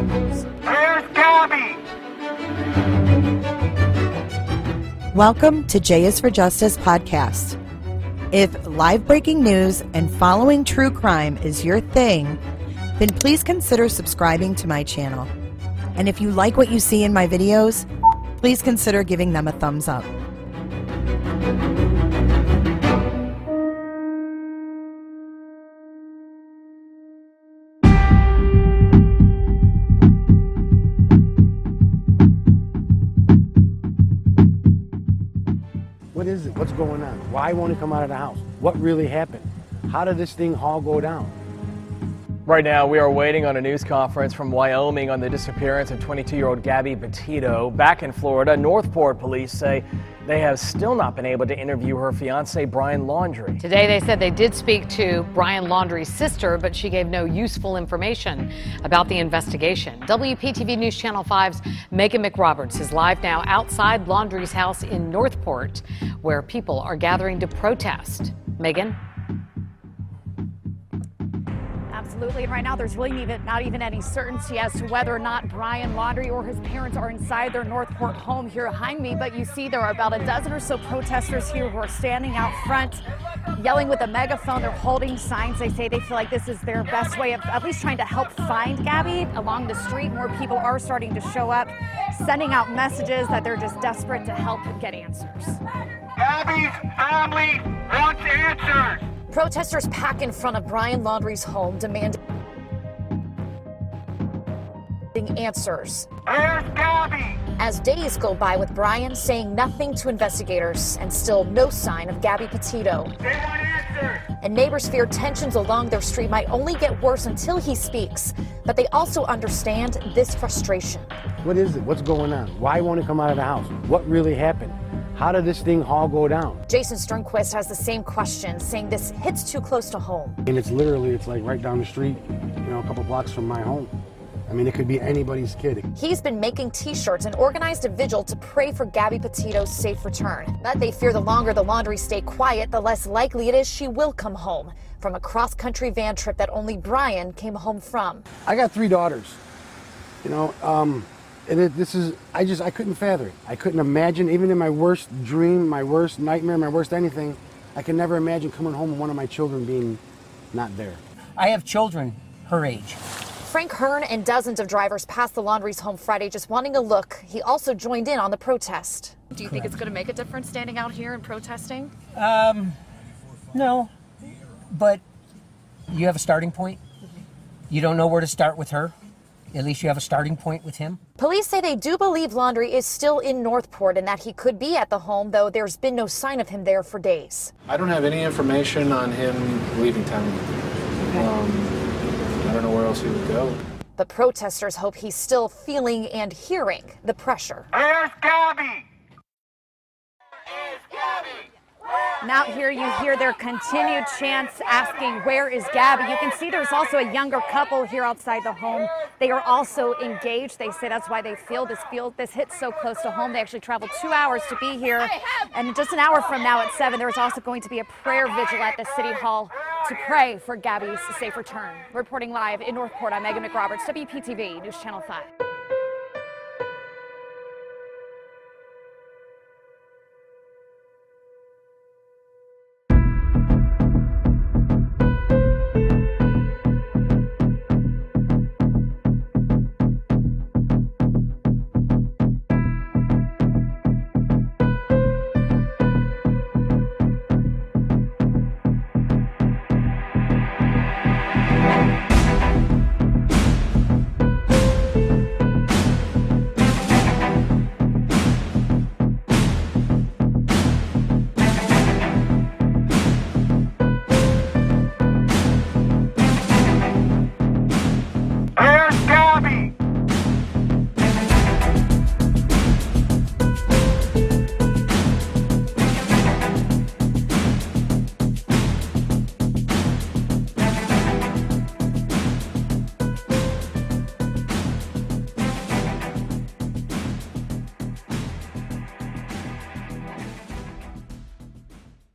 Where's Gabby? Welcome to J is for Justice podcast. If live breaking news and following true crime is your thing, then please consider subscribing to my channel. And if you like what you see in my videos, please consider giving them a thumbs up. Is it? What's going on? Why won't it come out of the house? What really happened? How did this thing all go down? Right now, we are waiting on a news conference from Wyoming on the disappearance of 22 year old Gabby Petito. Back in Florida, North Port police say they have still not been able to interview her fiance, Brian Laundrie. Today, they said they did speak to Brian Laundrie's sister, but she gave no useful information about the investigation. WPTV News Channel 5's Megan McRoberts is live now outside Laundrie's house in North Port, where people are gathering to protest. Megan? Absolutely. And right now, there's really even, not even any certainty as to whether or not Brian Laundrie or his parents are inside their North Port home here behind me. But you see, there are about a dozen or so protesters here who are standing out front, yelling with a megaphone. They're holding signs. They say they feel like this is their best way of at least trying to help find Gabby along the street. More people are starting to show up, sending out messages that they're just desperate to help get answers. Gabby's family wants answers. Protesters pack in front of Brian Laundrie's home, demanding answers. Where's Gabby? As days go by with Brian saying nothing to investigators and still no sign of Gabby Petito. They want answers. And neighbors fear tensions along their street might only get worse until he speaks. But they also understand this frustration. What is it? What's going on? Why won't he come out of the house? What really happened? How did this thing all go down? Jason Sternquist has the same question, saying this hits too close to home. And it's literally, it's like right down the street, you know, a couple blocks from my home. I mean, it could be anybody's kid. He's been making t shirts and organized a vigil to pray for Gabby Petito's safe return. But they fear the longer the Laundrie stay quiet, the less likely it is she will come home from a cross country van trip that only Brian came home from. I got three daughters, you know, um, and it, this is, I just, I couldn't fathom it. I couldn't imagine, even in my worst dream, my worst nightmare, my worst anything, I could never imagine coming home and one of my children being not there. I have children her age. Frank Hearn and dozens of drivers passed the Laundrie's home Friday just wanting a look. He also joined in on the protest. Do you think it's going to make a difference standing out here and protesting? Um, no, but you have a starting point. You don't know where to start with her. At least you have a starting point with him. Police say they do believe Laundrie is still in North Port and that he could be at the home, though there's been no sign of him there for days. I don't have any information on him leaving town. Um, I don't know where else he would go. But protesters hope he's still feeling and hearing the pressure. Where's Gabby? Now here you hear their continued chants asking, where is Gabby? You can see there's also a younger couple here outside the home. They are also engaged. They say that's why they feel this feel this hits so close to home. They actually traveled two hours to be here. And just an hour from now at seven, there's also going to be a prayer vigil at the City Hall to pray for Gabby's safe return. Reporting live in North Port, I'm Megan McRoberts, WPTV News Channel 5.